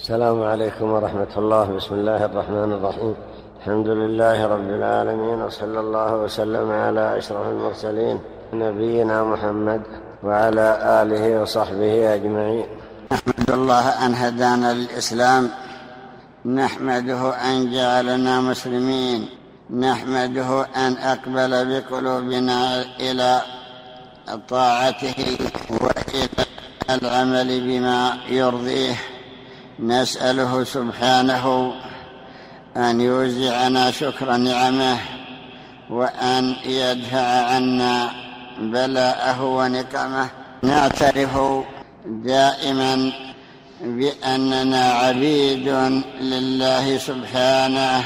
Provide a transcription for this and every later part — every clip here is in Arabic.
السلام عليكم ورحمة الله. بسم الله الرحمن الرحيم. الحمد لله رب العالمين وصلى الله وسلم على أشرف المرسلين نبينا محمد وعلى آله وصحبه أجمعين. نحمد الله أن هدانا للإسلام. نحمده أن جعلنا مسلمين. نحمده أن أقبل بقلوبنا إلى طاعته وإلى العمل بما يرضيه. نسأله سبحانه أن يوزعنا شكر نعمه وأن يدفع عنا بلاءه ونقمه. نعترف دائما بأننا عبيد لله سبحانه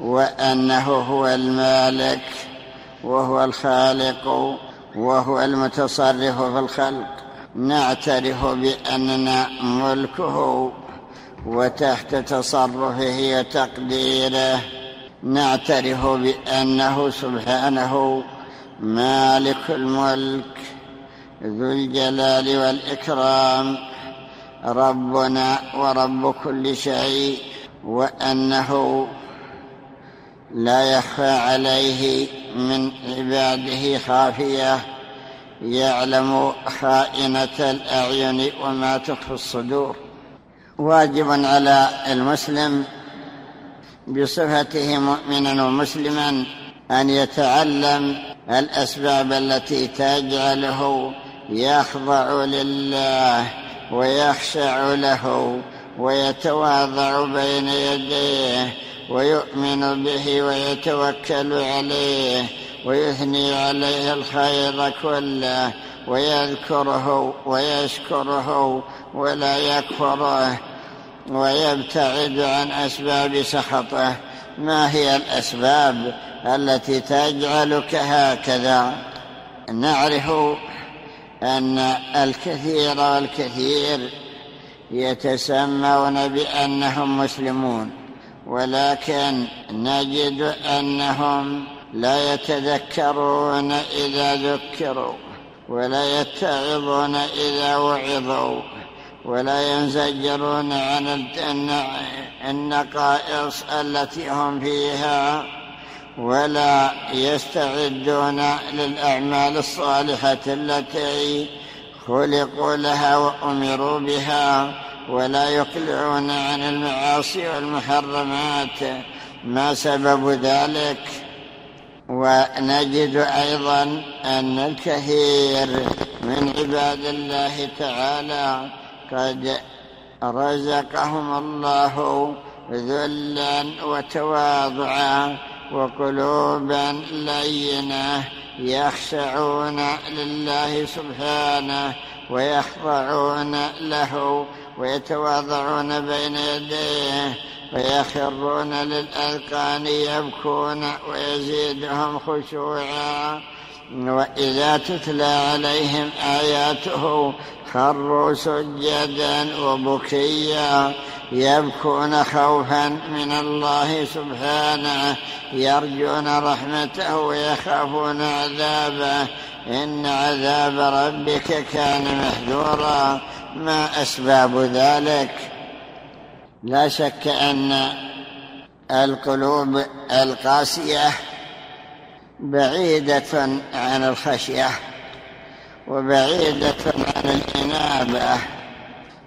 وأنه هو المالك وهو الخالق وهو المتصرف في الخلق. نعترف بأننا ملكه وتحت تصرفه وتقديره نعترف بأنه سبحانه مالك الملك ذو الجلال والإكرام ربنا ورب كل شيء وأنه لا يخفى عليه من عباده خافية يعلم خائنة الأعين وما تخفي الصدور. واجب على المسلم بصفته مؤمنا ومسلما أن يتعلم الأسباب التي تجعله يخضع لله ويخشع له ويتواضع بين يديه ويؤمن به ويتوكل عليه ويثني عليه الخير كله ويذكره ويشكره ولا يكفره ويبتعد عن أسباب سخطه. ما هي الأسباب التي تجعلك هكذا؟ نعرف أن الكثير والكثير يتسمون بأنهم مسلمون ولكن نجد أنهم لا يتذكرون إذا ذكروا ولا يتعظون إذا وعظوا. ولا ينزجرون عن النقائص التي هم فيها ولا يستعدون للأعمال الصالحة التي خلقوا لها وأمروا بها ولا يقلعون عن المعاصي والمحرمات. ما سبب ذلك؟ ونجد أيضا أن الكثير من عباد الله تعالى قد رزقهم الله ذلا وتواضعا وقلوبا لينه يخشعون لله سبحانه ويخضعون له ويتواضعون بين يديه ويخرون للأذقان يبكون ويزيدهم خشوعا وإذا تتلى عليهم آياته خروا سجدا وبكيا يبكون خوفا من الله سبحانه يرجون رحمته ويخافون عذابه. إن عذاب ربك كان محذورا. ما أسباب ذلك؟ لا شك أن القلوب القاسية بعيدة عن الخشية. وبعيدة عن الإنابة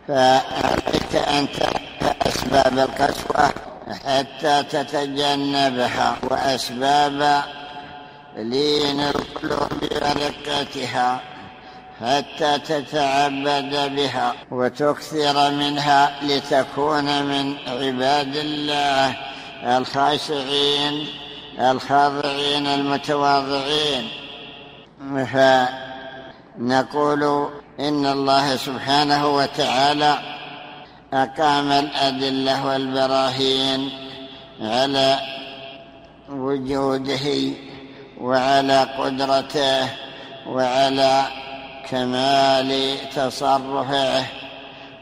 فعليك أن تعرف أسباب القسوة حتى تتجنبها وأسباب لين القلوب ورقتها حتى تتعبد بها وتكثر منها لتكون من عباد الله الخاشعين الخاضعين المتواضعين. فنقول إن الله سبحانه وتعالى أقام الأدلة والبراهين على وجوده وعلى قدرته وعلى كمال تصرفه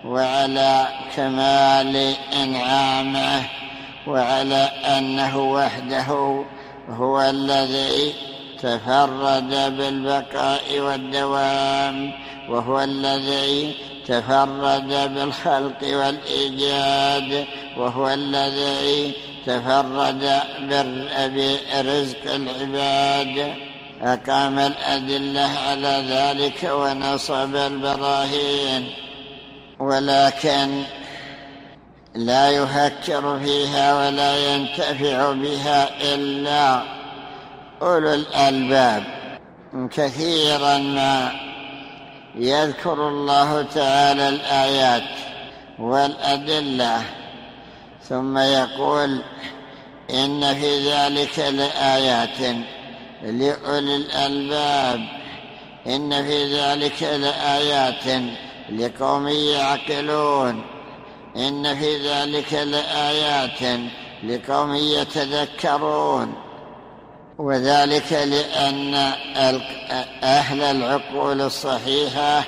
وعلى كمال إنعامه وعلى أنه وحده هو الذي تفرد بالبقاء والدوام وهو الذي تفرد بالخلق والإيجاد وهو الذي تفرد برزق العباد. أقام الأدلة على ذلك ونصب البراهين ولكن لا يفكر فيها ولا ينتفع بها إلا أولو الألباب كثيرا ما يذكر الله تعالى الآيات والأدلة. ثم يقول إن في ذلك لآيات لأولي الألباب. إن في ذلك لآيات لقوم يعقلون. إن في ذلك لآيات لقوم يتذكرون. وذلك لأن أهل العقول الصحيحة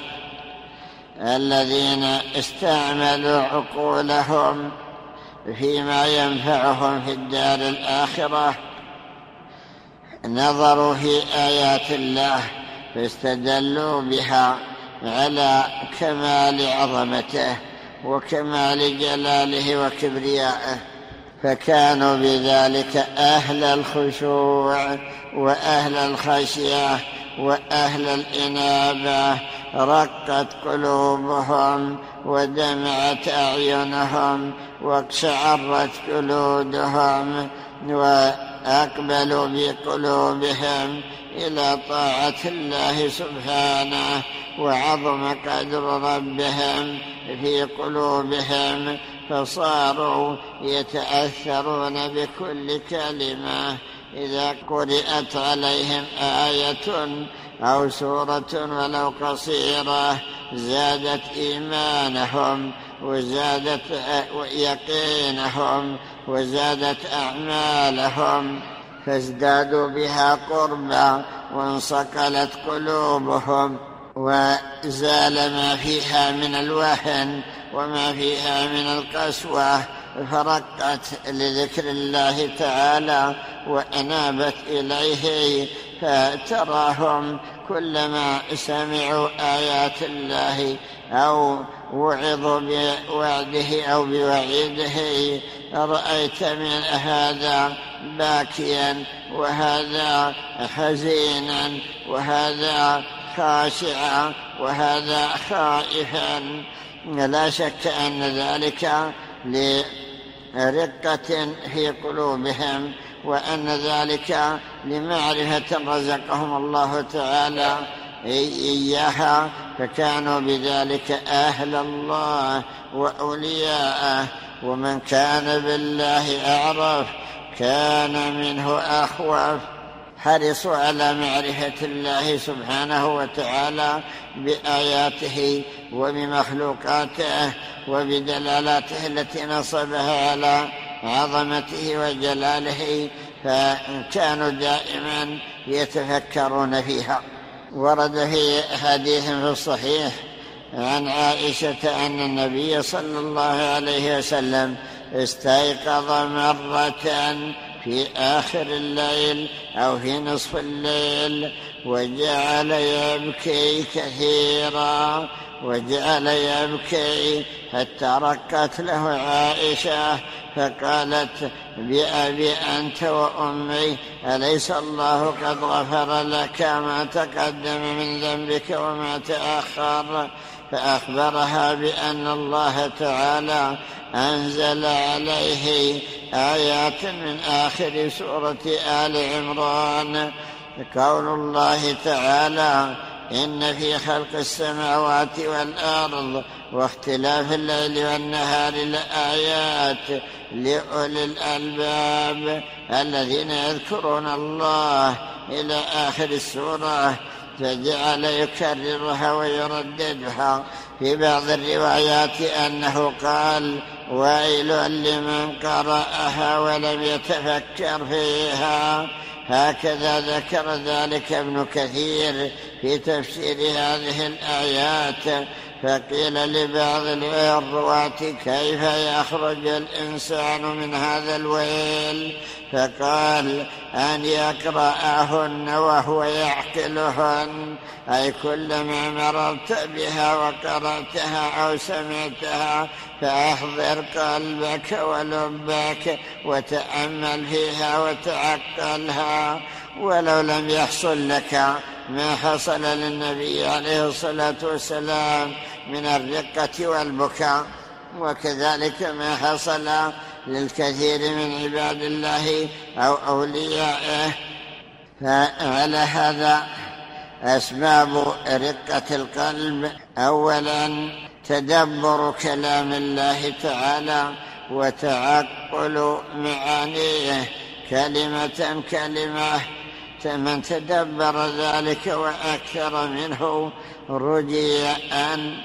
الذين استعملوا عقولهم فيما ينفعهم في الدار الآخرة نظروا في آيات الله فاستدلوا بها على كمال عظمته وكمال جلاله وكبريائه. فكانوا بذلك أهل الخشوع وأهل الخشية وأهل الإنابة رقت قلوبهم ودمعت أعينهم واقشعرت جلودهم وأقبلوا بقلوبهم إلى طاعة الله سبحانه وعظم قدر ربهم في قلوبهم فصاروا يتأثرون بكل كلمة. إذا قرأت عليهم آية أو سورة ولو قصيرة زادت إيمانهم وزادت يقينهم وزادت أعمالهم. فازدادوا بها قربا وانصقلت قلوبهم. وزال ما فيها من الوهن وما فيها من القسوة فرقت لذكر الله تعالى وأنابت إليه فتراهم كلما سمعوا آيات الله أو وعظوا بوعده أو بوعيده رأيت من هذا باكيا وهذا حزينا وهذا خاشعا وهذا خائفا. لا شك أن ذلك لرقة في قلوبهم وأن ذلك لمعرفة رزقهم الله تعالى إياها. فكانوا بذلك أهل الله وأولياءه. ومن كان بالله أعرف كان منه أخوف. حرصوا على معرفة الله سبحانه وتعالى بآياته وبمخلوقاته وبدلالاته التي نصبها على عظمته وجلاله فكانوا دائما يتفكرون فيها. ورد في حديث في الصحيح عن عائشة أن النبي صلى الله عليه وسلم استيقظ مرة في آخر الليل أو في نصف الليل وجعل يبكي كثيرا وجعل يبكي حتى ركت له عائشة فقالت بأبي أنت وأمي أليس الله قد غفر لك ما تقدم من ذنبك وما تأخر؟ فأخبرها بأن الله تعالى أنزل عليه آيات من آخر سورة آل عمران. قول الله تعالى إن في خلق السماوات والأرض واختلاف الليل والنهار لآيات لأولي الألباب الذين يذكرون الله إلى آخر السورة فجعل يكررها ويرددها. في بعض الروايات أنه قال ويل لمن قرأها ولم يتفكر فيها هكذا ذكر ذلك ابن كثير في تفسير هذه الآيات. فقيل لبعض الرواة كيف يخرج الإنسان من هذا الويل؟ فقال أن يقرأهن وهو يعقلهن. أي كلما مررت بها وقرأتها أو سمعتها فأحضر قلبك ولبك وتأمل فيها وتعقلها. ولو لم يحصل لك ما حصل للنبي عليه الصلاة والسلام. من الرقة والبكاء وكذلك ما حصل للكثير من عباد الله أو أوليائه. فعلى هذا أسباب رقة القلب. أولا تدبر كلام الله تعالى وتعقل معانيه. كلمة كلمة من تدبر ذلك وأكثر منه رجي أن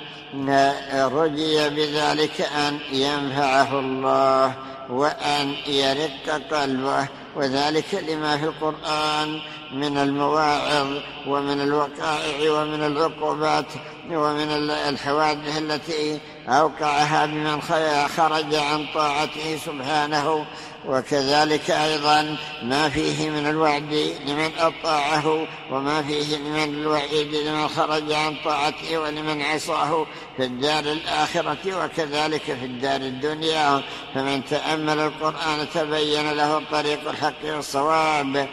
رجي بذلك أن ينفعه الله وأن يرق قلبه وذلك لما في القرآن من المواعظ ومن الوقائع ومن العقوبات ومن الحوادث التي أوقعها بمن خرج عن طاعته سبحانه وكذلك أيضا ما فيه من الوعد لمن أطاعه وما فيه من الوعيد لمن خرج عن طاعته ولمن عصاه في الدار الآخرة وكذلك في الدار الدنيا. فمن تأمل القرآن تبين له طريق الحق والصواب.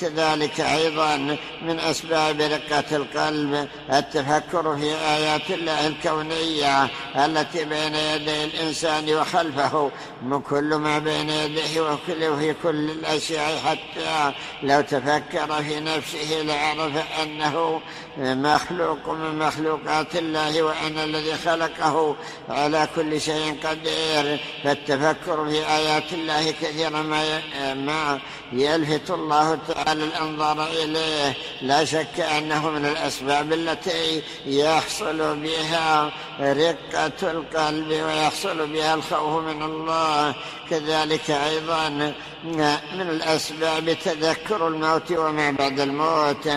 كذلك أيضا من أسباب رقة القلب التفكر في آيات الله الكونية التي بين يدي الإنسان وخلفه من كل ما بين يديه وكل في كل الأشياء حتى لو تفكر في نفسه لعرف أنه مخلوق من مخلوقات الله وأن الذي خلقه على كل شيء قدير. فالتفكر في آيات الله كثيرا ما ما يلفت الله تعالى الأنظار إليه. لا شك أنه من الأسباب التي يحصل بها رقة القلب ويحصل بها الخوف من الله. كذلك أيضا من الأسباب تذكر الموت وما بعد الموت.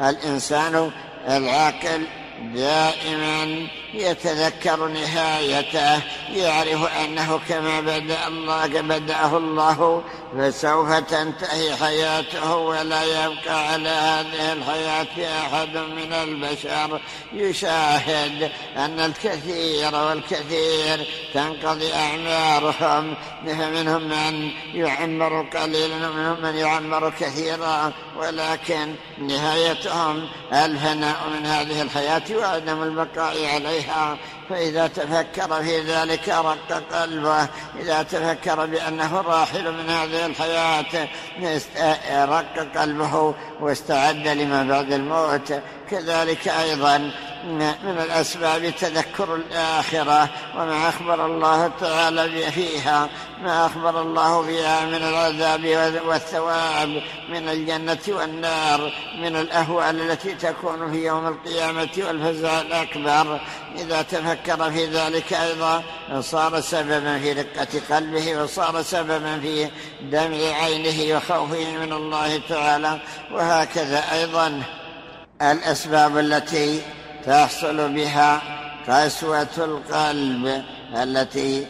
الإنسان العاقل دائما يتذكر نهايته يعرف أنه كما بدأ الله بدأه الله فسوف تنتهي حياته ولا يبقى على هذه الحياة أحد من البشر. يشاهد أن الكثير والكثير تنقضي أعمارهم فمنهم من يعمر قليلا ومنهم من يعمر كثيرا ولكن نهايتهم الفناء من هذه الحياة وعدم البقاء عليها. فإذا تفكر في ذلك رق قلبه إذا تفكر بأنه راحل من هذه الحياة رق قلبه واستعد لما بعد الموت. كذلك أيضا من الأسباب تذكر الآخرة وما أخبر الله تعالى فيها ما أخبر الله فيها من العذاب والثواب من الجنة والنار من الأهوال التي تكون في يوم القيامة والفزع الأكبر. إذا تفكر في ذلك أيضا صار سببا في رقة قلبه وصار سببا في دمع عينه وخوفه من الله تعالى وهكذا أيضا. الأسباب التي تحصل بها قسوة القلب التي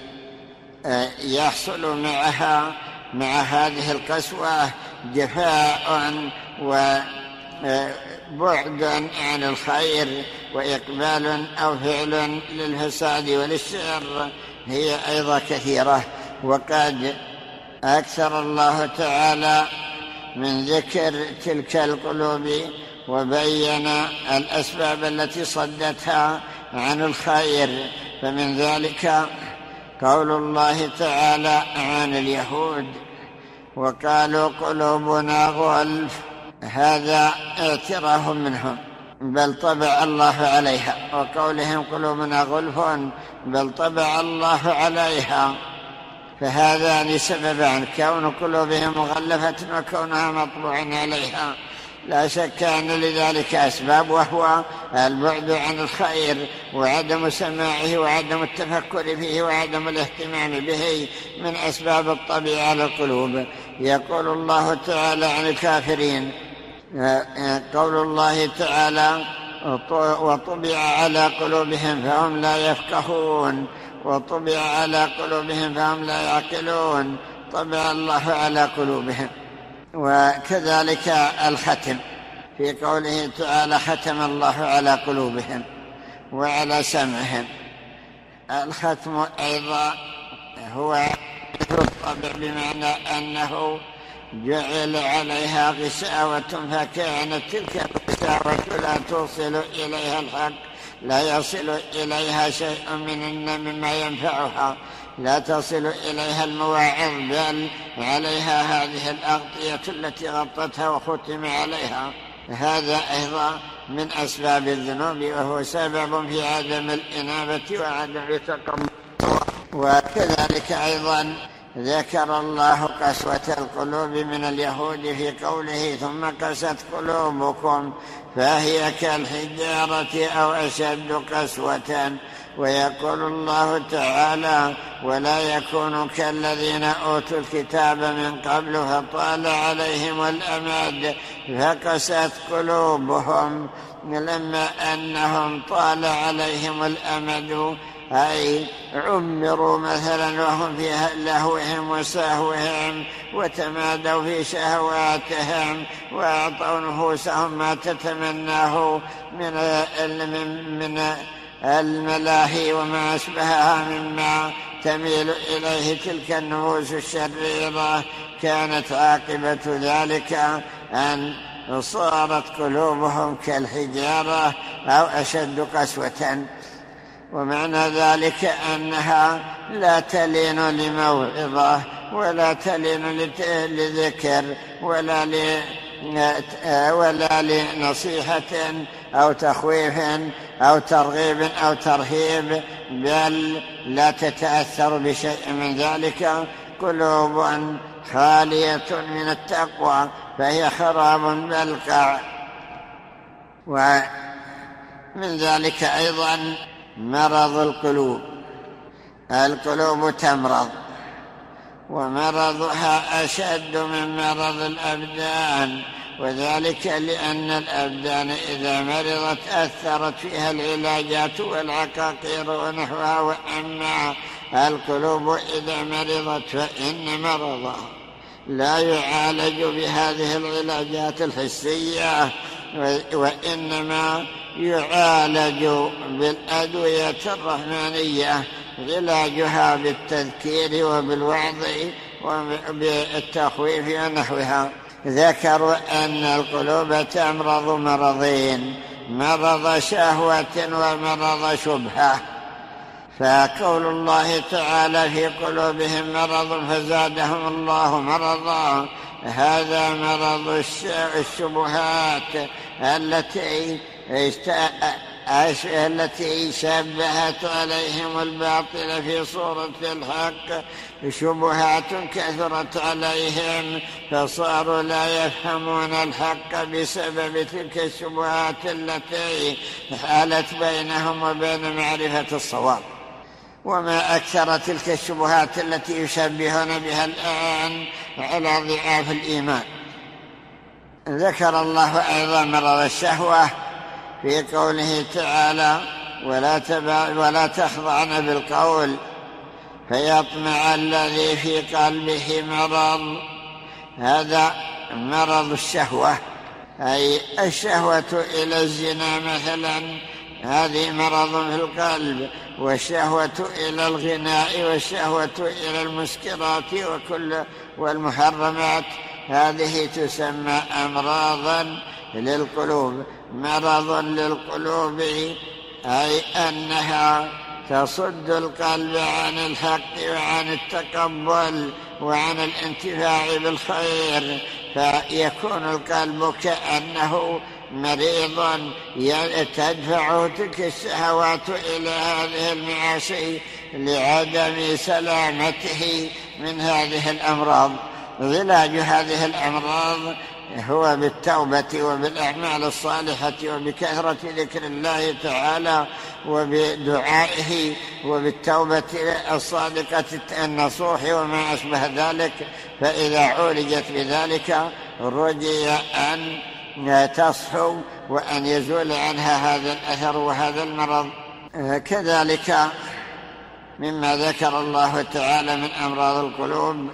آه، يحصل معها مع هذه القسوة جفاء وبعد آه، عن الخير وإقبال أو فعل للفساد وللشر هي أيضا كثيرة. وقد أكثر الله تعالى من ذكر تلك القلوب وبين الأسباب التي صدتها عن الخير فمن ذلك قول الله تعالى عن اليهود وقالوا قلوبنا غلف هذا اعتراف منهم بل طبع الله عليها وقولهم قلوبنا غلف بل طبع الله عليها فهذان سببان كون قلوبهم مغلفة وكونها مطبوع عليها. لا شك أن لذلك أسباب وهو البعد عن الخير وعدم سماعه وعدم التفكر فيه وعدم الاهتمام به من أسباب الطبيعة على القلوب. يقول الله تعالى عن الكافرين قول الله تعالى وطبع على قلوبهم فهم لا يفقهون. وطبع على قلوبهم فهم لا يعقلون. طبع الله على قلوبهم. وكذلك الختم. في قوله تعالى ختم الله على قلوبهم وعلى سمعهم. الختم أيضا هو الطبع بمعنى أنه جعل عليها غشاوة فكانت تلك الغشاوة لا توصل إليها الحق لا يصل إليها شيء من مما ينفعها. لا تصل إليها المواعظ بل عليها هذه الأغطية التي غطتها وختم عليها. هذا أيضا من أسباب الذنوب وهو سبب في عدم الإنابة وعدم التقبل. وكذلك أيضا ذكر الله قسوة القلوب من اليهود في قوله ثم قست قلوبكم فهي كالحجارة أو أشد قسوة. ويقول الله تعالى ولا يكونوا كالذين أوتوا الكتاب من قبل فطال عليهم الأمد فقست قلوبهم لما أنهم طال عليهم الأمد أي عمروا مثلا وهم في لهوهم وسهوهم وتمادوا في شهواتهم وأعطوا نفوسهم ما تتمناه من من الملاهي وما أشبهها مما تميل إليه تلك النفوس الشريرة. كانت عاقبة ذلك أن صارت قلوبهم كالحجارة أو أشد قسوة. ومعنى ذلك أنها لا تلين لموعظة ولا تلين لذكر ولا ولا لنصيحة أو تخويف أو ترغيب أو ترهيب بل لا تتأثر بشيء من ذلك. قلوب خالية من التقوى فهي خراب بلقع ومن ذلك أيضا مرض القلوب. القلوب تمرض ومرضها أشد من مرض الأبدان. وذلك لأن الأبدان إذا مرضت أثرت فيها العلاجات والعقاقير ونحوها وأما القلوب إذا مرضت فإن مرضها لا يعالج بهذه العلاجات الحسية وإنما يعالج بالأدوية الرحمانية علاجها بالتذكير وبالوعظ وبالتخويف ونحوها. ذكروا أن القلوب تمرض مرضين مرض شهوة ومرض شبهة. فقول الله تعالى في قلوبهم مرض فزادهم الله مرضا. هذا مرض الشبهات التي التي شبهت عليهم الباطل في صورة الحق شبهات كثرت عليهم فصاروا لا يفهمون الحق بسبب تلك الشبهات التي حالت بينهم وبين معرفة الصواب. وما أكثر تلك الشبهات التي يشبهون بها الآن على ضعاف الإيمان. ذكر الله أيضا مرض الشهوة في قوله تعالى ولا, تبع ولا تخضعن بالقول فيطمع الذي في قلبه مرض. هذا مرض الشهوة أي الشهوة إلى الزنا مثلا. هذه مرض في القلب والشهوة إلى الغناء والشهوة إلى المسكرات وكل والمحرمات. هذه تسمى أمراضا للقلوب. مرض للقلوب أي أنها تصد القلب عن الحق وعن التقبل وعن الانتفاع بالخير فيكون القلب كأنه مريضا تدفعه تلك الشهوات إلى هذه المعاصي لعدم سلامته من هذه الأمراض. علاج هذه الأمراض هو بالتوبة وبالأعمال الصالحة وبكثرة ذكر الله تعالى وبدعائه وبالتوبة الصادقة النصوح وما أشبه ذلك فإذا عولجت بذلك رجي أن تصحو وأن يزول عنها هذا الأثر وهذا المرض. كذلك مما ذكر الله تعالى من أمراض القلوب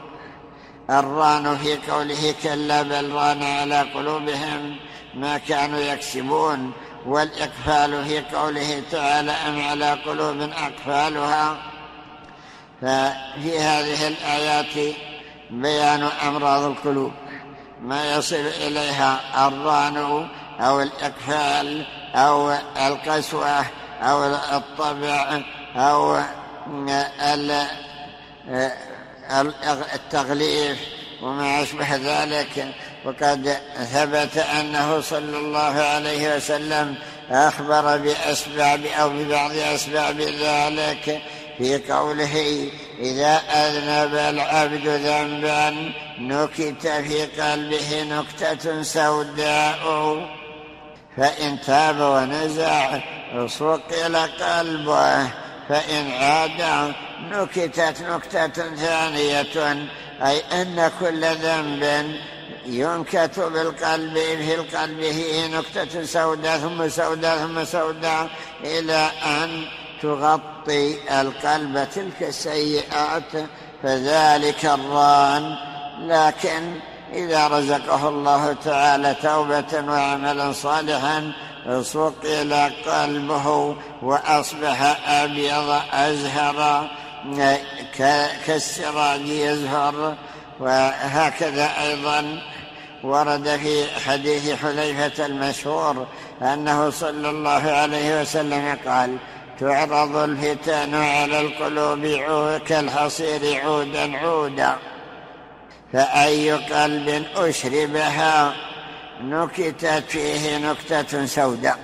الران في قوله كلا بل ران على قلوبهم ما كانوا يكسبون والإقفال في قوله تعالى أم على قلوب أقفالها. ففي هذه الآيات بيان أمراض القلوب ما يصل إليها الران أو الإقفال أو القسوة أو الطبع أو التغليف وما أشبه ذلك وقد ثبت أنه صلى الله عليه وسلم أخبر بأسباب أو ببعض أسباب ذلك في قوله إذا أذنب العبد ذنبا نكت في قلبه نكتة سوداء فإن تاب ونزع صقل قلبه فإن عاد نكتت نكتة ثانية أي أن كل ذنب ينكت بالقلب في القلب فيه نكتة سوداء ثم سوداء ثم سوداء إلى أن تغطي القلب تلك السيئات فذلك الران. لكن إذا رزقه الله تعالى توبة وعملا صالحا صقل قلبه وأصبح أبيض أزهر. كالسراج يزهر وهكذا أيضا ورد في حديث حذيفة المشهور أنه صلى الله عليه وسلم قال تعرض الفتن على القلوب كالحصير عودا عودا فأي قلب أشربها نكتت فيه نكتة سوداء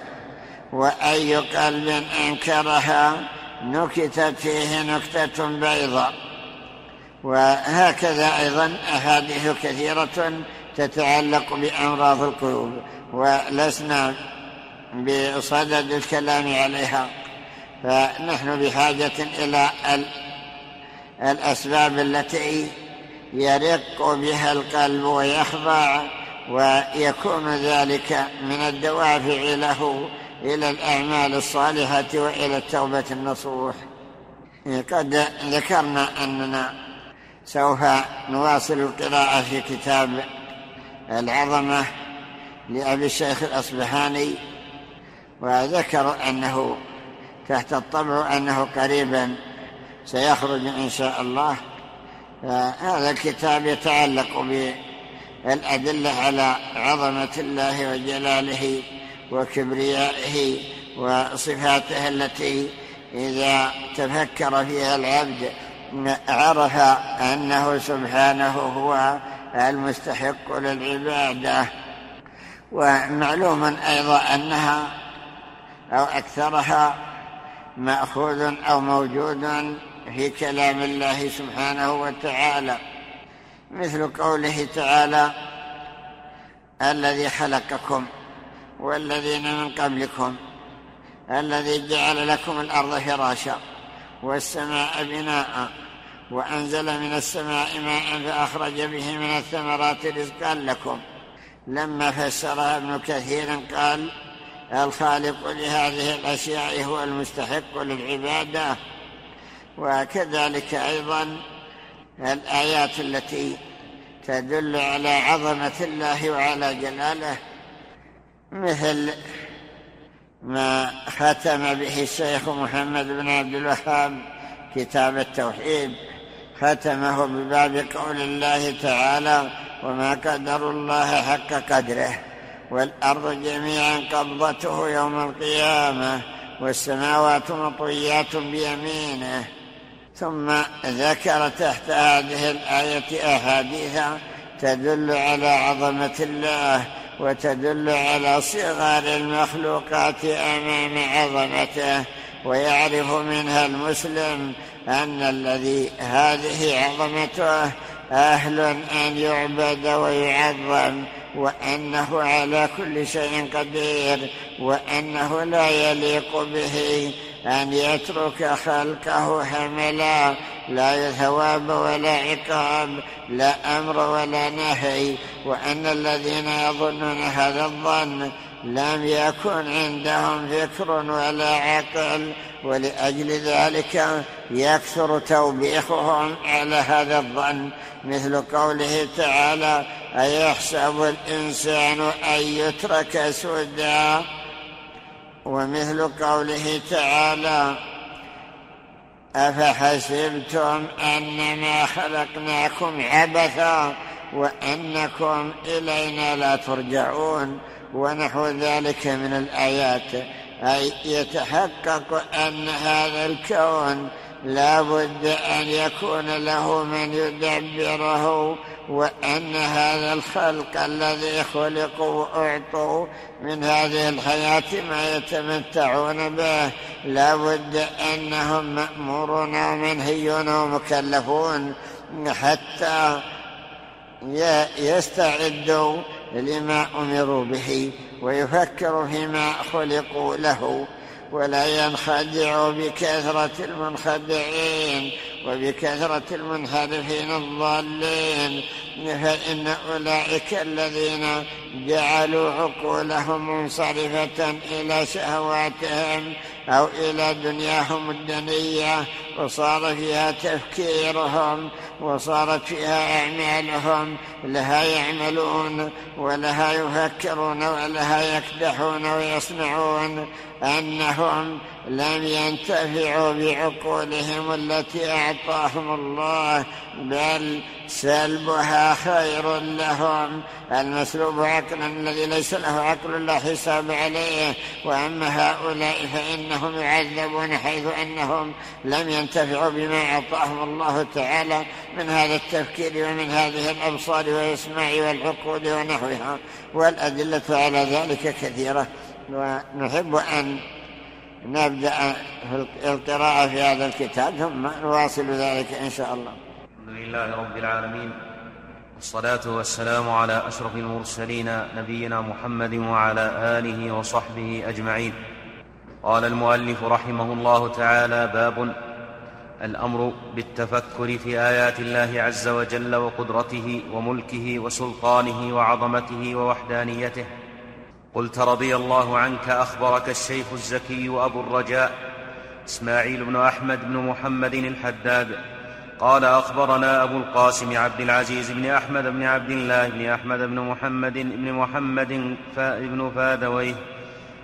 وأي قلب أنكرها نكتت فيه نكتة بيضاء. وهكذا أيضا أحاديث كثيرة تتعلق بأمراض القلوب ولسنا بصدد الكلام عليها. فنحن بحاجة إلى الأسباب التي يرق بها القلب ويخضع ويكون ذلك من الدوافع له إلى الأعمال الصالحة وإلى التوبة النصوح. قد ذكرنا أننا سوف نواصل القراءة في كتاب العظمة لأبي الشيخ الأصبحاني وذكر أنه تحت الطبع أنه قريبا سيخرج إن شاء الله. هذا الكتاب يتعلق بالأدلة على عظمة الله وجلاله وكبريائه وصفاته التي إذا تفكر فيها العبد عرف أنه سبحانه هو المستحق للعبادة. ومعلوم أيضا أنها أو أكثرها مأخوذ أو موجود في كلام الله سبحانه وتعالى مثل قوله تعالى الذي خلقكم والذين من قبلكم الذي جعل لكم الأرض فراشا والسماء بناء وأنزل من السماء ماء فأخرج به من الثمرات رزقا لكم. لما فسرها ابن كثير قال الخالق لهذه الأشياء هو المستحق للعبادة. وكذلك أيضا الآيات التي تدل على عظمة الله وعلى جلاله. مثل ما ختم به الشيخ محمد بن عبد الوهاب كتاب التوحيد. ختمه بباب قول الله تعالى وما قدر الله حق قدره والأرض جميعا قبضته يوم القيامة والسماوات مطويات بيمينه. ثم ذكر تحت هذه الآية أحاديث تدل على عظمة الله وتدل على صغار المخلوقات أمام عظمته ويعرف منها المسلم أن الذي هذه عظمته أهل أن يعبد ويعظم وأنه على كل شيء قدير وأنه لا يليق به أن يترك خلقه حملا لا ثواب ولا عقاب لا أمر ولا نهي وأن الذين يظنون هذا الظن لم يكن عندهم فكر ولا عقل ولأجل ذلك يكثر توبيخهم على هذا الظن. مثل قوله تعالى أيحسب الإنسان أن يترك سدى؟ ومثل قوله تعالى أفحسبتم أنما خلقناكم عبثا وأنكم إلينا لا ترجعون ونحو ذلك من الآيات. أي يتحقق أن هذا الكون لا بد أن يكون له من يدبره وأن هذا الخلق الذي خلقوا وأعطوا من هذه الحياة ما يتمتعون به. لا بد أنهم مأمورون ومنهيون ومكلفون حتى يستعدوا لما أمروا به ويفكروا فيما خلقوا له. ولا ينخدع بكثرة المنخدعين. وبكثرة المنحرفين الضالين فإن أولئك الذين جعلوا عقولهم منصرفة إلى شهواتهم أو إلى دنياهم الدنية وصار فيها تفكيرهم وصارت فيها أعمالهم لها يعملون ولها يفكرون ولها يكدحون ويصنعون أنهم لم ينتفعوا بعقولهم التي أعطاهم الله بل سلبها خير لهم. المسلوب عقلا الذي ليس له عقل لا حساب عليه. وأما هؤلاء فإنهم يعذبون حيث أنهم لم ينتفعوا بما أعطاهم الله تعالى من هذا التفكير ومن هذه الأبصار والإسماع والعقول ونحوها. والأدلة على ذلك كثيرة. ونحب أن نبدأ في القراءة في هذا الكتاب ثم نواصل ذلك إن شاء الله. الحمد لله رب العالمين والصلاة والسلام على أشرف المرسلين نبينا محمد وعلى آله وصحبه أجمعين. قال المؤلف رحمه الله تعالى باب الأمر بالتفكر في آيات الله عز وجل وقدرته وملكه وسلطانه وعظمته ووحدانيته. قلت رضي الله عنك أخبرك الشيخ الزكي ابو الرجاء إسماعيل بن أحمد بن محمد الحداد قال أخبرنا أبو القاسم عبد العزيز بن أحمد بن عبد الله بن أحمد بن محمد بن محمد بن فادويه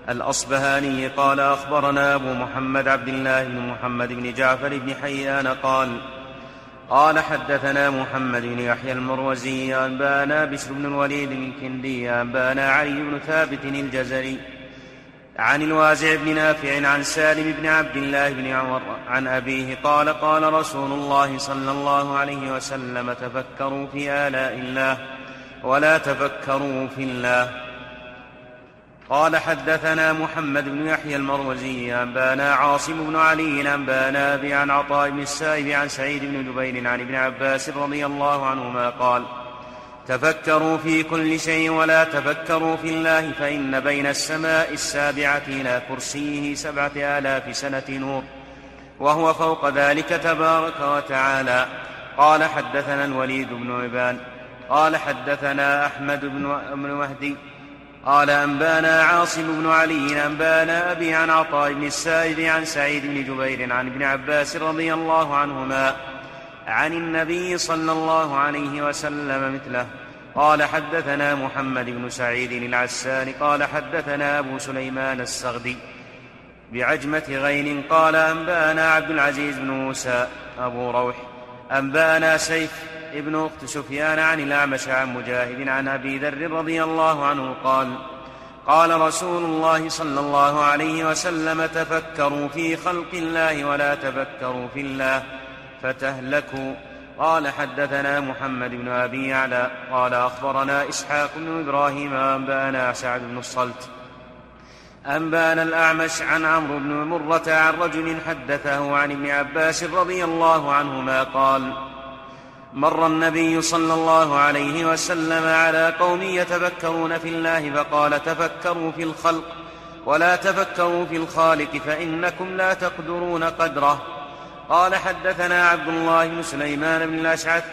الأصبهاني قال أخبرنا أبو محمد عبد الله بن محمد بن جعفر بن حيان قال قال حدثنا محمد بن يحيى المروزي أنبانا بشر بن الوليد الكندي أنبانا علي بن ثابت الجزري عن الوازع بن نافع عن سالم بن عبد الله بن عمر عن أبيه قال قال رسول الله صلى الله عليه وسلم تفكروا في آلاء الله ولا تفكروا في الله. قال حدثنا محمد بن يحيى المروزي أنبانا عاصم بن علي أنبانا أبي عن عطاء بن السائب عن سعيد بن جبير عن ابن عباس رضي الله عنهما قال تفكروا في كل شيء ولا تفكروا في الله فإن بين السماء السابعة إلى كرسيه سبعة آلاف سنة نور وهو فوق ذلك تبارك وتعالى. قال حدثنا الوليد بن عبان قال حدثنا أحمد بن مهدي قال أنبانا عاصم بن علي أنبانا أبي عن عطاء بن السائب عن سعيد بن جبير عن ابن عباس رضي الله عنهما عن النبي صلى الله عليه وسلم مثله. قال حدثنا محمد بن سعيد العسان قال حدثنا أبو سليمان السغدي بعجمة غين قال أنبانا عبد العزيز بن موسى أبو روح أنبانا سيف ابن أخت سفيان عن الأعمش عن مجاهد عن أبي ذر رضي الله عنه قال قال رسول الله صلى الله عليه وسلم تفكروا في خلق الله ولا تفكروا في الله فتهلكوا. قال حدثنا محمد بن أبي يعلى. قال أخبرنا إسحاق بن إبراهيم أنبأنا سعد بن الصلت أنبانا الأعمش عن عمرو بن مرة عن رجل حدثه عن ابن عباس رضي الله عنهما قال مر النبي صلى الله عليه وسلم على قوم يتفكرون في الله فقال تفكروا في الخلق ولا تفكروا في الخالق فإنكم لا تقدرون قدره. قال حدثنا عبد الله بن سليمان بن الأشعث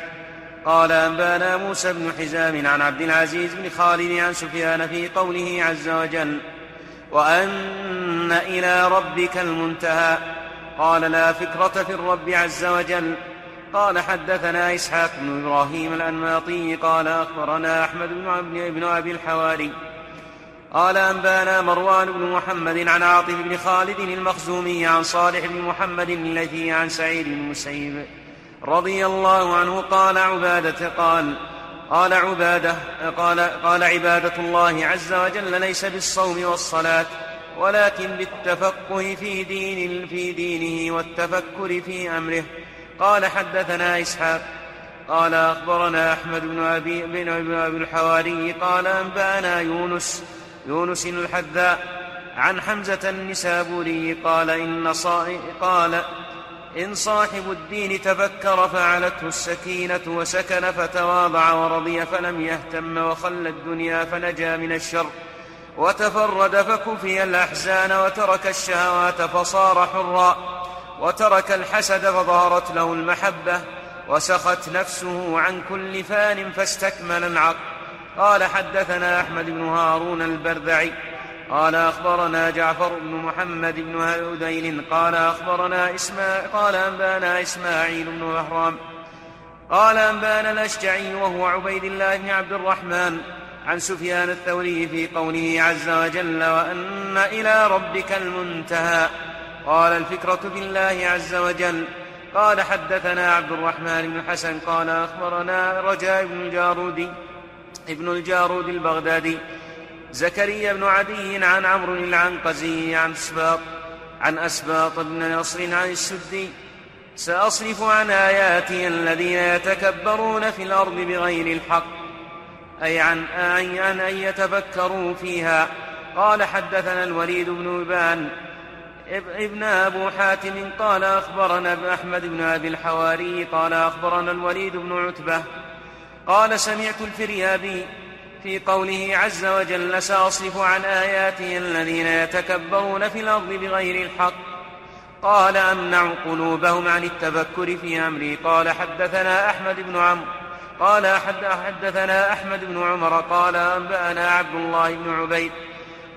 قال أنبانا موسى بن حزام عن عبد العزيز بن خالد عن سفيان في قوله عز وجل وأن إلى ربك المنتهى. قال لا فكرة في الرب عز وجل قال حدثنا إسحاق بن إبراهيم الأنماطي قال أخبرنا أحمد بن أبي الحواري قال أنبانا مروان بن محمد عن عاطف بن خالد المخزومي عن صالح بن محمد الذي عن سعيد بن المسيب رضي الله عنه قال عبادة قال قال عبادة قال قال عبادة الله عز وجل ليس بالصوم والصلاة ولكن بالتفقه في دين في دينه والتفكر في أمره قال حدثنا إسحاق قال أخبرنا أحمد بن أبي بن أبي الحواري قال أنبأنا يونس يونس الحذاء عن حمزة النسابوري قال إن قال إن صاحب الدين تفكر فعلته السكينة وسكن فتواضع ورضي فلم يهتم وخلى الدنيا فنجا من الشر وتفرد فكفي الأحزان وترك الشهوات فصار حرا. وترك الحسد فظهرت له المحبة وسخت نفسه عن كل فان فاستكمل العقل قال حدثنا أحمد بن هارون البرذعي. قال أخبرنا جعفر بن محمد بن هذيل. قال أخبرنا إسماعيل قال أنبانا إسماعيل بن بهرام قال أنبانا الأشجعي وهو عبيد الله بن عبد الرحمن. عن سفيان الثوري في قوله عز وجل وأن إلى ربك المنتهى. قال الفكرة في الله عز وجل. قال حدثنا عبد الرحمن بن حسن قال أخبرنا رجاء بن الجارودي ابن الجارود البغدادي زكريا بن عدي عن عمرو العنقزي عن أسباط عن أسباط بن نصر عن السدي. سأصرف عن آياتي الذين يتكبرون في الأرض بغير الحق أي عن عن أن يتفكروا فيها. قال حدثنا الوليد بن إبان ابن أبو حاتم قال أخبرنا أحمد بن أبي الحواري قال أخبرنا الوليد بن عتبة قال سمعت الفريابي في قوله عز وجل سأصرف عن آياته الذين يتكبرون في الأرض بغير الحق. قال أمنع قلوبهم عن التفكر في أمري. قال حدثنا أحمد بن عمرو. قال حدثنا أحمد بن عمر. قال أنبأنا عبد الله بن عبيد.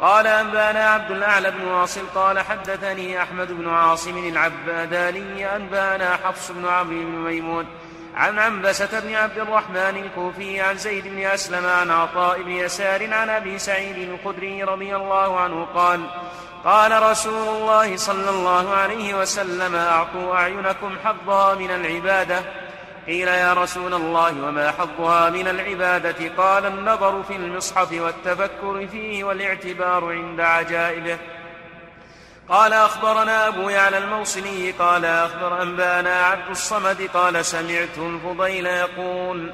قال أنبأنا عبد الأعلى بن واصل قال حدثني أحمد بن عاصم العباداني أنبأنا حفص بن عمرو بن ميمون عن عنبسة بن عبد الرحمن الكوفي عن زيد بن أسلم عن عطاء بن يسار عن أبي سعيد الخدري رضي الله عنه قال قال رسول الله صلى الله عليه وسلم أعطوا أعينكم حظها من العبادة قيل يا رسول الله وما حظها من العبادة؟ قال النظر في المصحف والتفكر فيه والاعتبار عند عجائبه. قال أخبرنا أبو يعلى الموصلي قال أخبر أنبانا عبد الصمد قال سمعت الفضيل يقول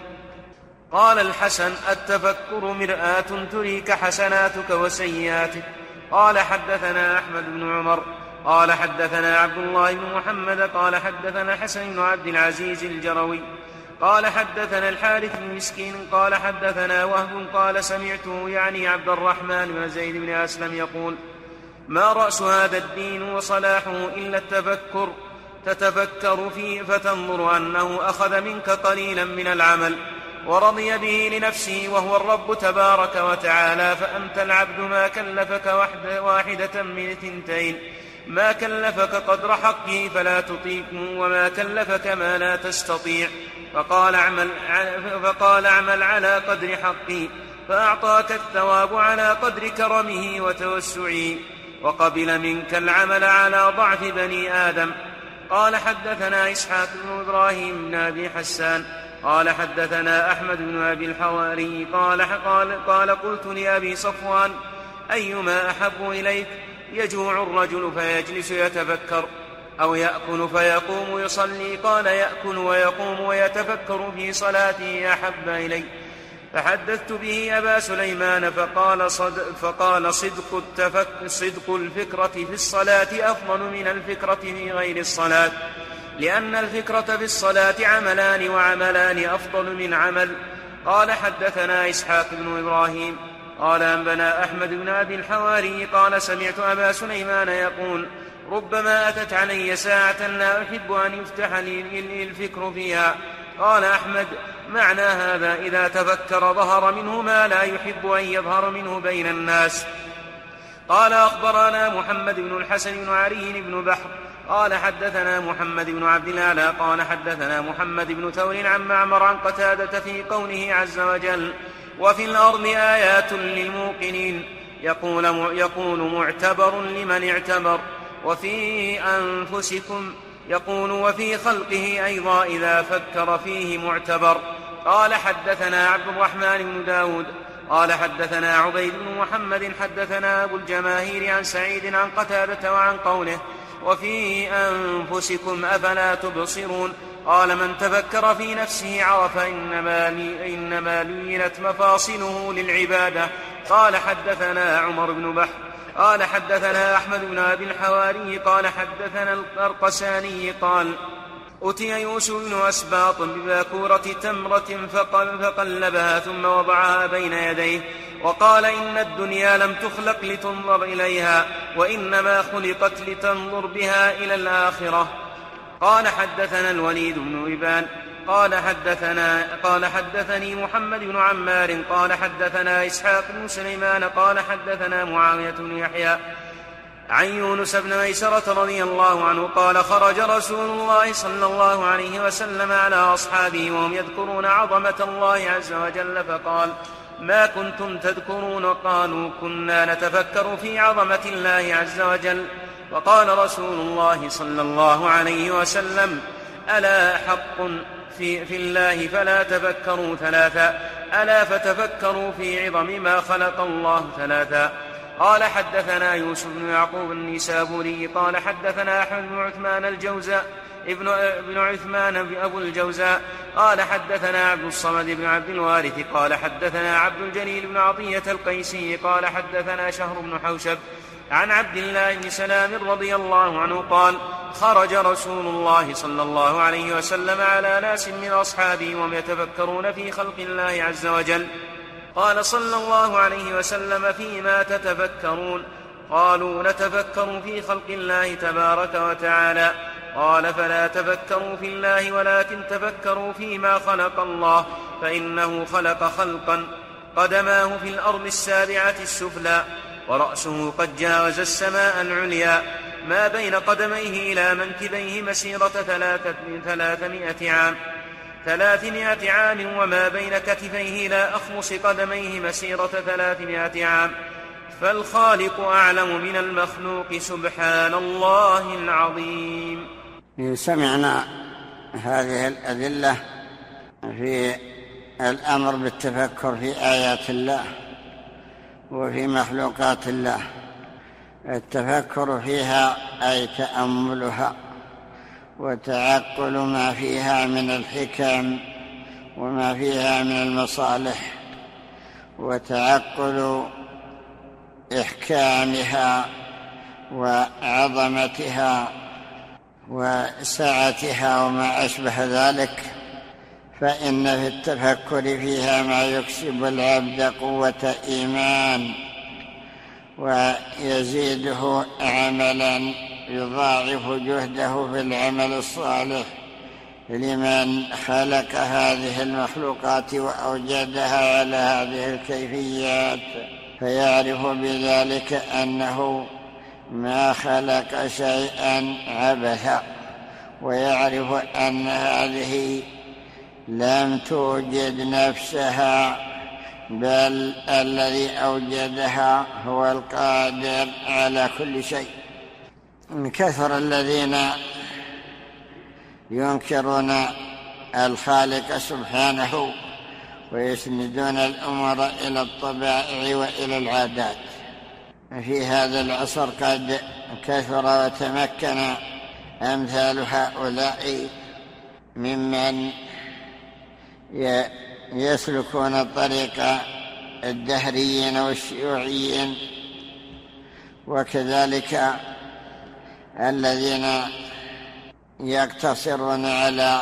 قال الحسن التفكر مرآة تريك حسناتك وسيئاتك. قال حدثنا أحمد بن عمر قال حدثنا عبد الله بن محمد قال حدثنا حسن بن عبد العزيز الجروي قال حدثنا الحارث بن مسكين قال حدثنا وهب قال سمعته يعني عبد الرحمن بن زيد بن أسلم يقول ما رأس هذا الدين وصلاحه إلا التفكر تتفكر فيه فتنظر أنه أخذ منك قليلا من العمل ورضي به لنفسه وهو الرب تبارك وتعالى فأنت العبد ما كلفك واحدة من اثنتين ما كلفك قدر حقه فلا تطيقه وما كلفك ما لا تستطيع. فقال اعمل, فقال اعمل على قدر حقه فأعطاك الثواب على قدر كرمه وتوسعه. وقبل منك العمل على ضعف بني آدم. قال حدثنا إسحاق بن إبراهيم بن أبي حسان. قال حدثنا أحمد بن أبي الحواري. قال, قال, قال قلت لأبي صفوان أيما أحب إليك؟ يجوع الرجل فيجلس يتفكر أو يأكل فيقوم يصلي قال يأكل ويقوم ويتفكر في صلاته أحب إلي فحدثت به أبا سليمان فقال, صد فقال صدق, التفك صدق الفكرة في الصلاة أفضل من الفكرة في غير الصلاة لأن الفكرة في الصلاة عملان وعملان أفضل من عمل قال حدثنا إسحاق بن إبراهيم قال أنبنا أحمد بن أبي الحواري قال سمعت أبا سليمان يقول ربما أتت علي ساعة لا أحب أن يفتح لي الفكر فيها. قال أحمد معنى هذا إذا تفكر ظهر منه ما لا يحب أن يظهر منه بين الناس. قال أخبرنا محمد بن الحسن بن علي بن بحر. قال حدثنا محمد بن عبد الأعلى قال حدثنا محمد بن ثور عن معمر عن قتادة في قوله عز وجل وفي الأرض آيات للموقنين. يقول, يقول معتبر لمن اعتبر. وفي أنفسكم يقول وفي خلقه أيضا إذا فكر فيه معتبر. قال حدثنا عبد الرحمن بن داود. قال حدثنا عبيد بن محمد. حدثنا أبو الجماهير عن سعيد عن قتادة وعن قوله. وفي أنفسكم أفلا تبصرون. قال من تفكر في نفسه عرف إنما, إنما لينت مفاصله للعبادة. قال حدثنا عمر بن بحر قال حدثنا أحمد بن أبي الحواري قال حدثنا القرقساني قال أتي يوسف بن أسباط بباكورة تمرة فقلبها ثم وضعها بين يديه وقال إن الدنيا لم تخلق لتنظر إليها وإنما خلقت لتنظر بها إلى الآخرة. قال حدثنا الوليد بن إبان قال حدثنا قال حدثني محمد بن عمار قال حدثنا إسحاق بن سليمان قال حدثنا معاوية بن يحيى عن يونس بن ميسرة رضي الله عنه قال خرج رسول الله صلى الله عليه وسلم على أصحابه وهم يذكرون عظمة الله عز وجل فقال ما كنتم تذكرون؟ قالوا كنا نتفكر في عظمة الله عز وجل. وقال رسول الله صلى الله عليه وسلم ألا حق في, في الله فلا تفكروا ثلاثا ألا فتفكروا في عظم ما خلق الله ثلاثا. قال حدثنا يوسف بن يعقوب النسابوري قال حدثنا أحمد بن عثمان الجوزاء ابن ابن عثمان أبو الجوزاء قال حدثنا عبد الصمد بن عبد الوارث قال حدثنا عبد الجليل بن عطية القيسي قال حدثنا شهر بن حوشب عن عبد الله بن سلام رضي الله عنه قال خرج رسول الله صلى الله عليه وسلم على ناس من أصحابه وهم يتفكرون في خلق الله عز وجل. قال صلى الله عليه وسلم فيما تتفكرون؟ قالوا نتفكر في خلق الله تبارك وتعالى. قال فلا تفكروا في الله ولكن تفكروا فيما خلق الله فإنه خلق خلقا قدماه في الأرض السابعة السفلى. ورأسه قد جاوز السماء العليا. ما بين قدميه إلى منكبيه مسيرة ثلاثة ثلاثمائة عام. ثلاثمائة عام وما بين كتفيه إلى أخمص قدميه مسيرة ثلاثمائة عام. فالخالق أعلم من المخلوق سبحان الله العظيم. سمعنا هذه الأدلة في الأمر بالتفكر في آيات الله. وفي مخلوقات الله. التفكر فيها أي تأملها وتعقل ما فيها من الحكم وما فيها من المصالح وتعقل إحكامها وعظمتها وسعتها وما أشبه ذلك. فان في التفكر فيها ما يكسب العبد قوة إيمان ويزيده عملا يضاعف جهده في العمل الصالح لمن خلق هذه المخلوقات وأوجدها على هذه الكيفيات. فيعرف بذلك أنه ما خلق شيئا عبثا ويعرف أن هذه لم توجد نفسها بل الذي أوجدها هو القادر على كل شيء. كثر الذين ينكرون الخالق سبحانه ويسندون الأمور إلى الطبائع وإلى العادات. في هذا العصر قد كثر وتمكن أمثال هؤلاء ممن يسلكون طريق الدهريين والشيوعيين. وكذلك الذين يقتصرون على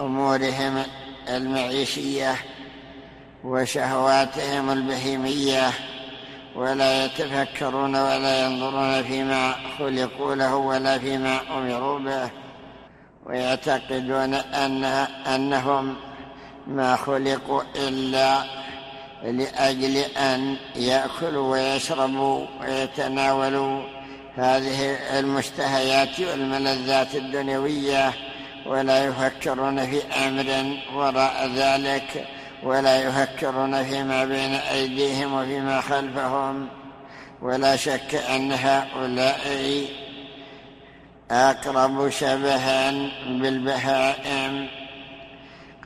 أمورهم المعيشية وشهواتهم البهيمية ولا يتفكرون ولا ينظرون فيما خلقوا له ولا فيما أمروا به. ويعتقدون أن أنهم ما خلقوا إلا لأجل أن يأكلوا ويشربوا ويتناولوا. هذه المشتهيات والملذات الدنيوية ولا يفكرون في أمر وراء ذلك ولا يفكرون فيما بين أيديهم وفيما خلفهم. ولا شك أن هؤلاء أقرب شبها بالبهائم.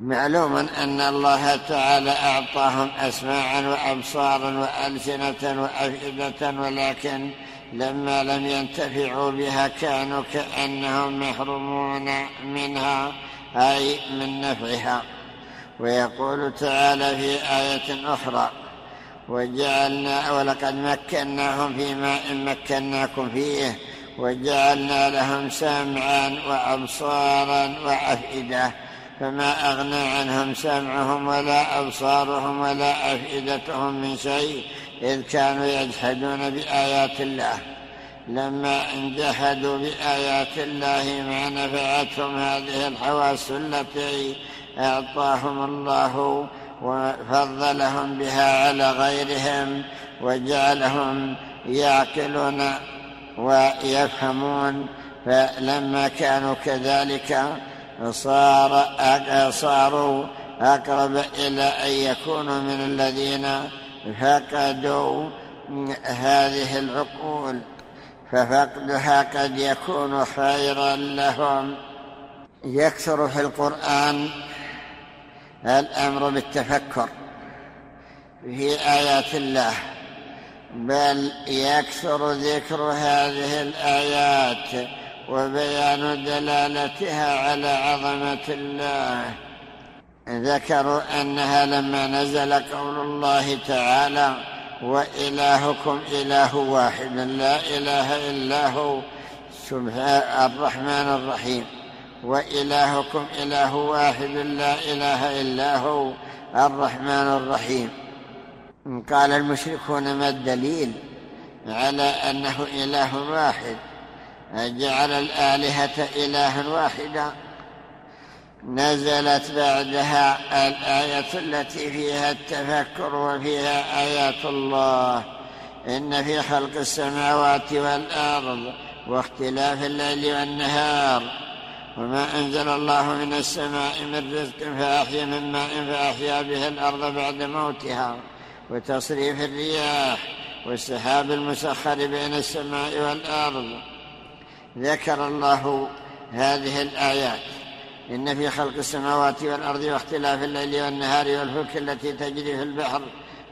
معلوم أن الله تعالى أعطاهم أسماعا وأبصارا وألسنة وأفئدة ولكن لما لم ينتفعوا بها كانوا كأنهم محرومون منها أي من نفعها. ويقول تعالى في آية أخرى وجعلنا ولقد مكناهم في ماء مكناكم فيه وجعلنا لهم سمعا وأبصارا وأفئدة. فما أغنى عنهم سمعهم ولا أبصارهم ولا أفئدتهم من شيء إذ كانوا يجحدون بآيات الله. لما انجحدوا بآيات الله ما نفعتهم هذه الحواس التي أعطاهم الله وفضلهم بها على غيرهم وجعلهم يعقلون ويفهمون. فلما كانوا كذلك صار صاروا أقرب إلى أن يكونوا من الذين فقدوا هذه العقول. ففقدها قد يكون خيرا لهم. يكثر في القرآن الأمر بالتفكر في آيات الله بل يكثر ذكر هذه الآيات وبيان دلالتها على عظمة الله. ذكروا أنها لما نزل قول الله تعالى وإلهكم إله واحد لا إله إلا هو. سبحان الرحمن الرحيم. وإلهكم إله واحد لا إله إلا هو. الرحمن الرحيم. قال المشركون ما الدليل على أنه إله واحد؟ جعل الآلهة إلها واحدا نزلت بعدها الآية التي فيها التفكر وفيها آيات الله. إن في خلق السماوات والأرض واختلاف الليل والنهار. وما أنزل الله من السماء من رزق فأحيا من ماء فأحيا به الأرض بعد موتها. وتصريف الرياح والسحاب المسخر بين السماء والأرض. ذكر الله هذه الآيات. إن في خلق السماوات والأرض واختلاف الليل والنهار والفلك التي تجري في البحر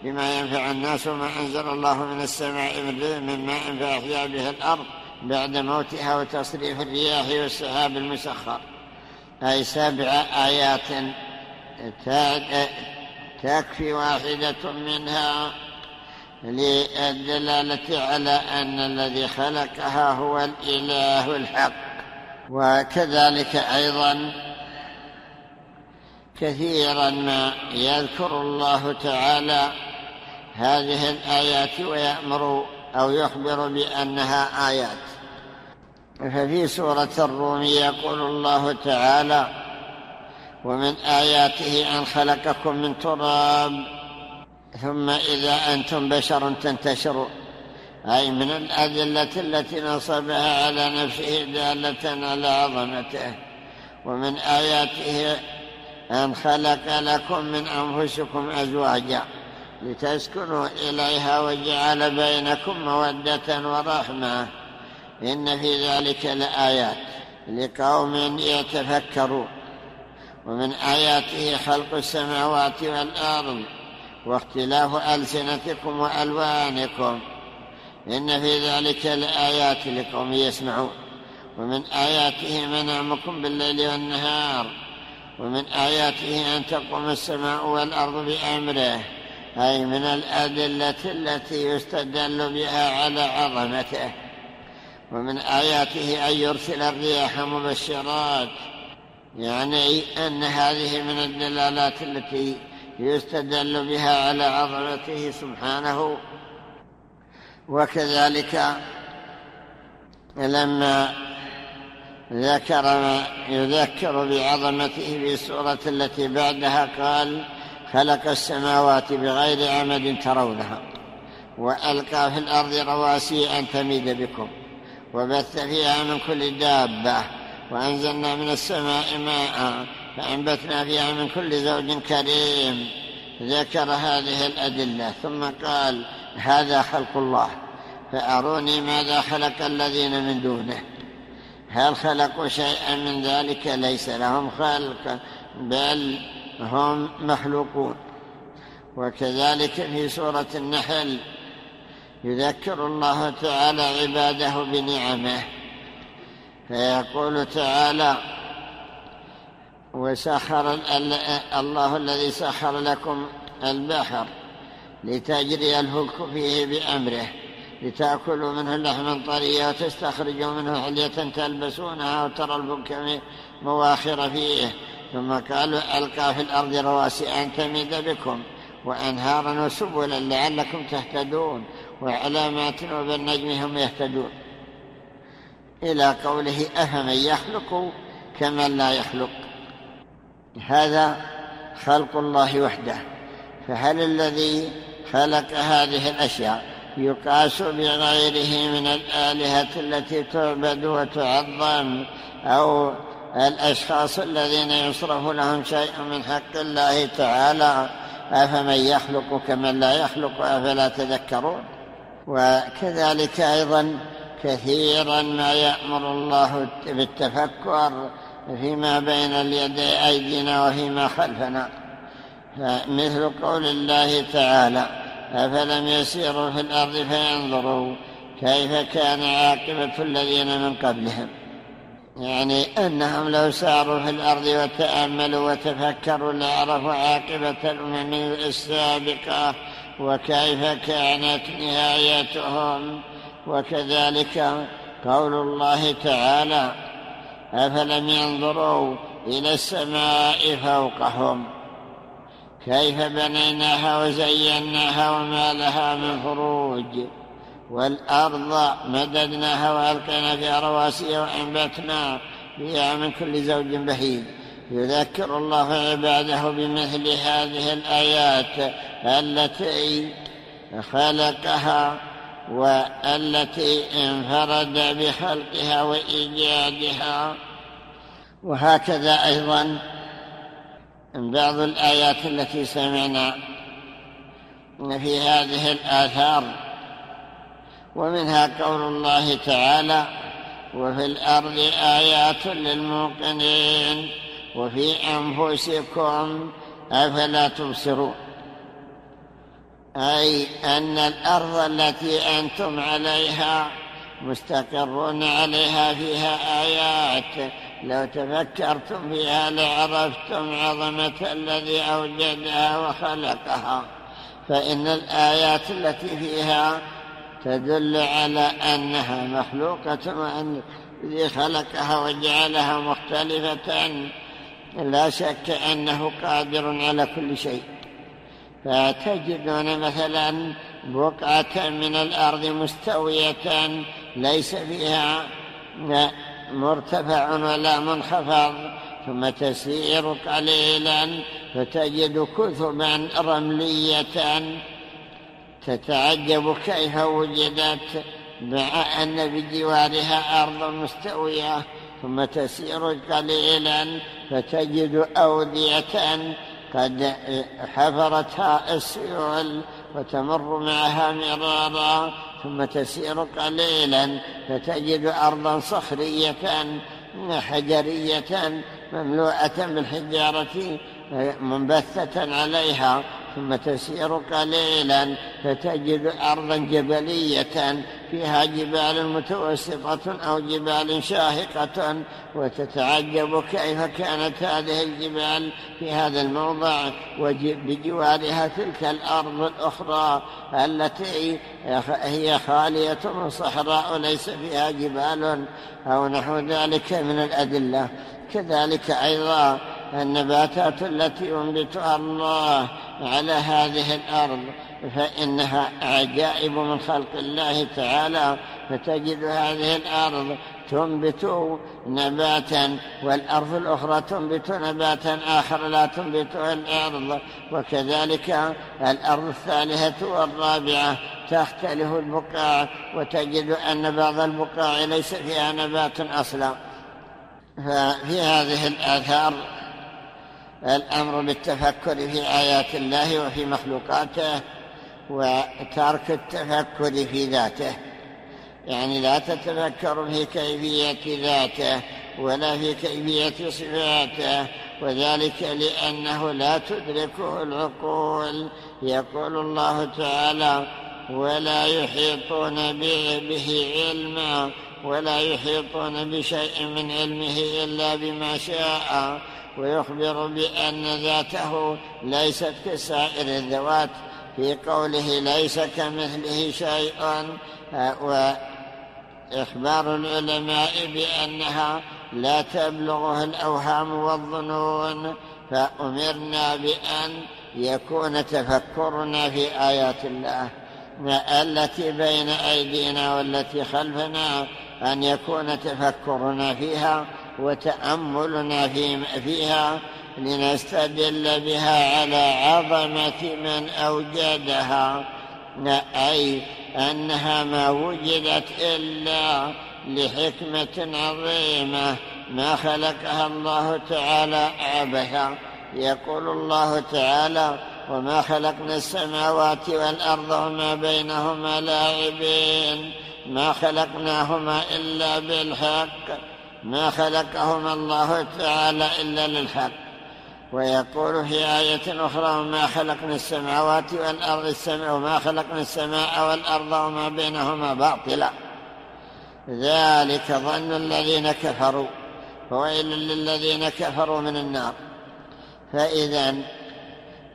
بما ينفع الناس وما أنزل الله من السماء من ماء فأحيا به الأرض بعد موتها وتصريف الرياح والسحاب المسخر. أي سبع آيات. تكفي واحدة منها. للدلالة على أن الذي خلقها هو الإله الحق. وكذلك أيضا كثيرا ما يذكر الله تعالى هذه الآيات ويأمر أو يخبر بأنها آيات. ففي سورة الروم يقول الله تعالى ومن آياته أن خلقكم من تراب ثم إذا أنتم بشر تنتشرون أي من الأدلة التي نصبها على نفسه دالة على عظمته. ومن آياته أن خلق لكم من أنفسكم أزواجا لتسكنوا إليها وجعل بينكم مودة ورحمة. إن في ذلك لآيات لقوم يتفكرون. ومن آياته خلق السماوات والأرض واختلاف ألسنتكم وألوانكم. إن في ذلك لآيات لقوم يسمعون. ومن آياته منامكم بالليل والنهار. ومن آياته أن تقوم السماء والأرض بأمره. أي من الأدلة التي يستدل بها على عظمته. ومن آياته أن يرسل الرياح مبشرات. يعني أن هذه من الدلالات التي يستدل بها على عظمته سبحانه. وكذلك لما ذكر ما يذكر بعظمته في السورة التي بعدها قال خلق السماوات بغير عمد ترونها وألقى في الأرض رواسي أن تميد بكم وبث فيها من كل دابة وأنزلنا من السماء ماء فأنبتنا فيها من كل زوج كريم. ذكر هذه الأدلة ثم قال هذا خلق الله فأروني ماذا خلق الذين من دونه؟ هل خلقوا شيئا من ذلك؟ ليس لهم خلق بل هم مخلوقون. وكذلك في سورة النحل يذكر الله تعالى عباده بنعمه. فيقول تعالى وسخر الله الذي سخر لكم البحر لتجري الفلك فيه بأمره لتأكلوا منه لحما طريا وتستخرجوا منه حلية تلبسونها وترى الفلك مواخر فيه. ثم قالوا ألقى في الأرض رواسي أن تميد بكم وأنهارا وسبلا لعلكم تهتدون وعلامات وبالنجم هم يهتدون. إلى قوله أفمن يخلق كمن لا يخلق؟ هذا خلق الله وحده. فهل الذي خلق هذه الأشياء يقاس بغيره من الآلهة التي تعبد وتعظم أو الأشخاص الذين يصرف لهم شيء من حق الله تعالى؟ أفمن يخلق كمن لا يخلق أفلا تذكرون؟ وكذلك أيضا كثيرا ما يأمر الله بالتفكر فيما بين اليدي أيدينا وفيما خلفنا. مثل قول الله تعالى أفلم يسيروا في الأرض فينظروا كيف كان عاقبة الذين من قبلهم. يعني أنهم لو ساروا في الأرض وتأملوا وتفكروا لعرفوا عاقبة الأمم السابقة وكيف كانت نهايتهم. وكذلك قول الله تعالى أفلم ينظروا إلى السماء فوقهم؟ كيف بنيناها وزيناها وما لها من فروج؟ والأرض مددناها وألقينا فيها رواسي وأنبتنا فيها من كل زوج بهيج. يذكر الله عباده بمثل هذه الآيات التي خلقها والتي انفرد بخلقها وإيجادها. وهكذا أيضا بعض الآيات التي سمعنا في هذه الآثار ومنها قول الله تعالى وفي الأرض آيات للموقنين وفي أنفسكم أفلا تبصرون. أي أن الأرض التي أنتم عليها مستقرون عليها فيها آيات لو تفكرتم فيها لعرفتم عظمة الذي أوجدها وخلقها فإن الآيات التي فيها تدل على أنها مخلوقة وأن الذي خلقها وجعلها مختلفة لا شك أنه قادر على كل شيء. فتجدون مثلا بقعة من الأرض مستوية ليس فيها مرتفع ولا منخفض ثم تسير قليلا فتجد كثبا رملية. تتعجب كيف وجدت مع أن بجوارها أرض مستوية ثم تسير قليلا فتجد أودية قد حفرتها السيول. وتمر معها مرارا ثم تسير قليلا فتجد أرضا صخرية حجرية مملوءة بالحجارة منبثة عليها ثم تسير قليلا فتجد أرضا جبلية فيها جبال متوسطة أو جبال شاهقة وتتعجب كيف كانت هذه الجبال في هذا الموضع وبجوارها تلك الأرض الأخرى التي هي خالية صحراء ليس فيها جبال أو نحو ذلك من الأدلة. كذلك أيضا النباتات التي ينبتها الله على هذه الأرض. فإنها عجائب من خلق الله تعالى فتجد هذه الأرض تنبت نباتا والأرض الأخرى تنبت نباتا آخر لا تنبته الأرض وكذلك الأرض الثالثة والرابعة تختلف البقاع وتجد أن بعض البقاع ليس فيها نبات أصلا. ففي هذه الآثار الأمر بالتفكر في آيات الله وفي مخلوقاته وترك التفكر في ذاته. يعني لا تتفكر في كيفية ذاته ولا في كيفية صفاته وذلك لأنه لا تدركه العقول. يقول الله تعالى ولا يحيطون به علما ولا يحيطون بشيء من علمه إلا بما شاء ويخبر بأن ذاته ليست كسائر الذوات. في قوله ليس كمثله شيء وإخبار العلماء بأنها لا تبلغه الأوهام والظنون فأمرنا بأن يكون تفكرنا في آيات الله التي بين أيدينا والتي خلفنا أن يكون تفكرنا فيها وتأملنا فيها لنستدل بها على عظمة من أوجدها أي أنها ما وجدت إلا لحكمة عظيمة. ما خلقها الله تعالى عبثا يقول الله تعالى وما خلقنا السماوات والأرض وما بينهما لاعبين. ما خلقناهما إلا بالحق. ما خلقهما الله تعالى إلا للحق. ويقول في آية أخرى وما خلقنا السماوات والأرض السماء وما خلقنا السماء والأرض وما بينهما باطلا. ذلك ظن الذين كفروا فويل للذين كفروا من النار. فإذا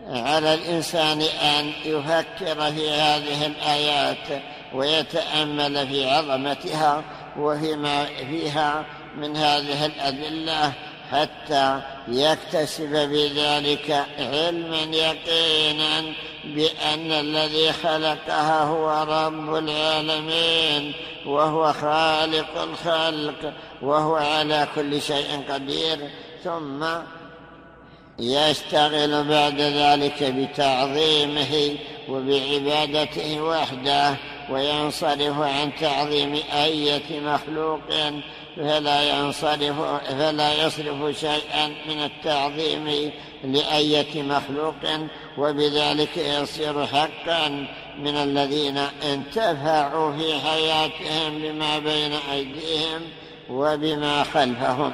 على الإنسان أن يفكر في هذه الآيات ويتأمل في عظمتها وفيما فيها من هذه الأدلة حتى يكتسب بذلك علما يقينا بأن الذي خلقها هو رب العالمين وهو خالق الخلق وهو على كل شيء قدير. ثم يشتغل بعد ذلك بتعظيمه وبعبادته وحده وينصرف عن تعظيم أية مخلوق فلا ينصرف فلا يصرف شيئا من التعظيم لأية مخلوق وبذلك يصير حقا من الذين انتفعوا في حياتهم بما بين أيديهم وبما خلفهم.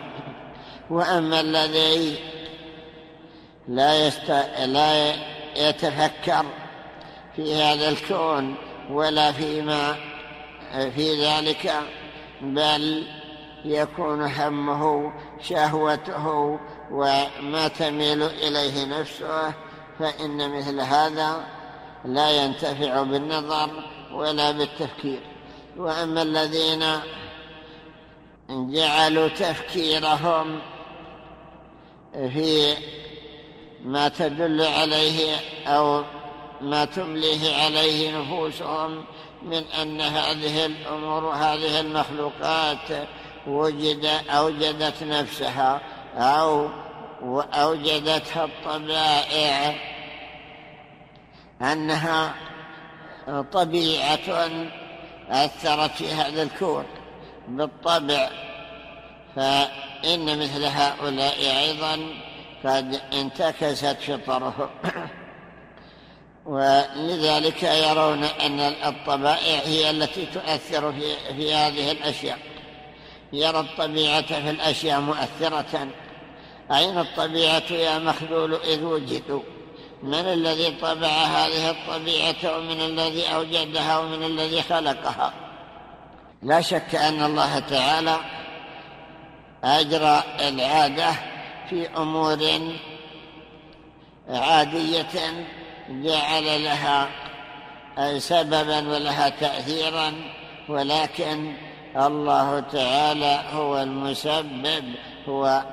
وأما الذي لا, يست... لا يتفكر في هذا الكون ولا فيما في ذلك بل يكون همه شهوته وما تميل إليه نفسه فإن مثل هذا لا ينتفع بالنظر ولا بالتفكير. وأما الذين جعلوا تفكيرهم في ما تدل عليه أو ما تمليه عليه نفوسهم من أن هذه الأمور هذه المخلوقات وجد أوجدت نفسها أو أوجدتها الطبائع أنها طبيعة أثرت في هذا الكون بالطبع فإن مثل هؤلاء أيضا قد انتكست فطرهم ولذلك يرون أن الطبائع هي التي تؤثر في, في هذه الأشياء. يرى الطبيعة في الأشياء مؤثرة. أين الطبيعة يا مخذول إذ وجدوا من الذي طبع هذه الطبيعة ومن الذي أوجدها ومن الذي خلقها؟ لا شك أن الله تعالى أجرى العادة في أمور عادية جعل لها سببا ولها تأثيرا ولكن الله تعالى هو المسبب هو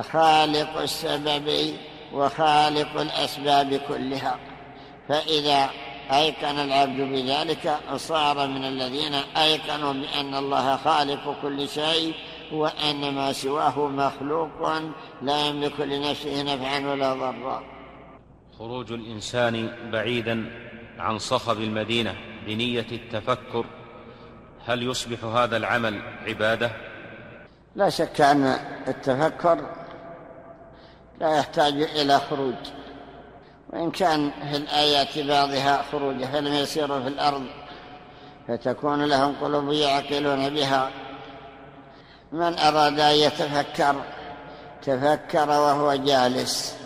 خالق السبب وخالق الأسباب كلها. فإذا أيقن العبد بذلك صار من الذين أيقنوا بأن الله خالق كل شيء وأن ما سواه مخلوق لا يملك لنفسه نفعا ولا ضرا. خروج الإنسان بعيدا عن صخب المدينة بنية التفكر هل يصبح هذا العمل عبادة؟ لا شك أن التفكر لا يحتاج إلى خروج وإن كان في الآيات بعضها خروج فلم يسيروا في الأرض فتكون لهم قلوب يعقلون بها من أراد أن يتفكر تفكر وهو جالس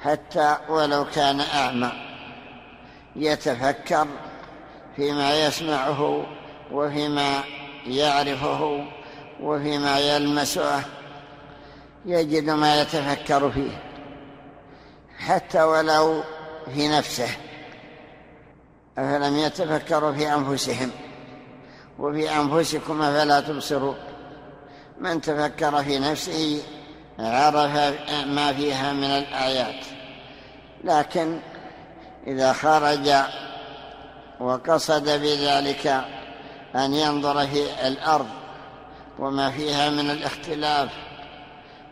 حتى ولو كان أعمى يتفكر فيما يسمعه وفيما يعرفه وفيما يلمسه يجد ما يتفكر فيه حتى ولو في نفسه أفلم يتفكروا في أنفسهم وفي أنفسكم فلا تبصروا؟ من تفكر في نفسه عرف ما فيها من الآيات لكن إذا خرج وقصد بذلك أن ينظر في الأرض وما فيها من الاختلاف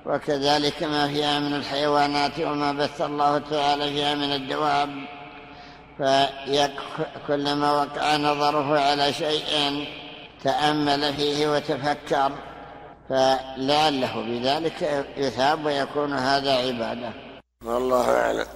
وكذلك ما فيها من الحيوانات وما بث الله تعالى فيها من الدواب. فكلما وقع نظره على شيء تأمل فيه وتفكر فلعله بذلك يثاب ويكون هذا عبادة. والله أعلم.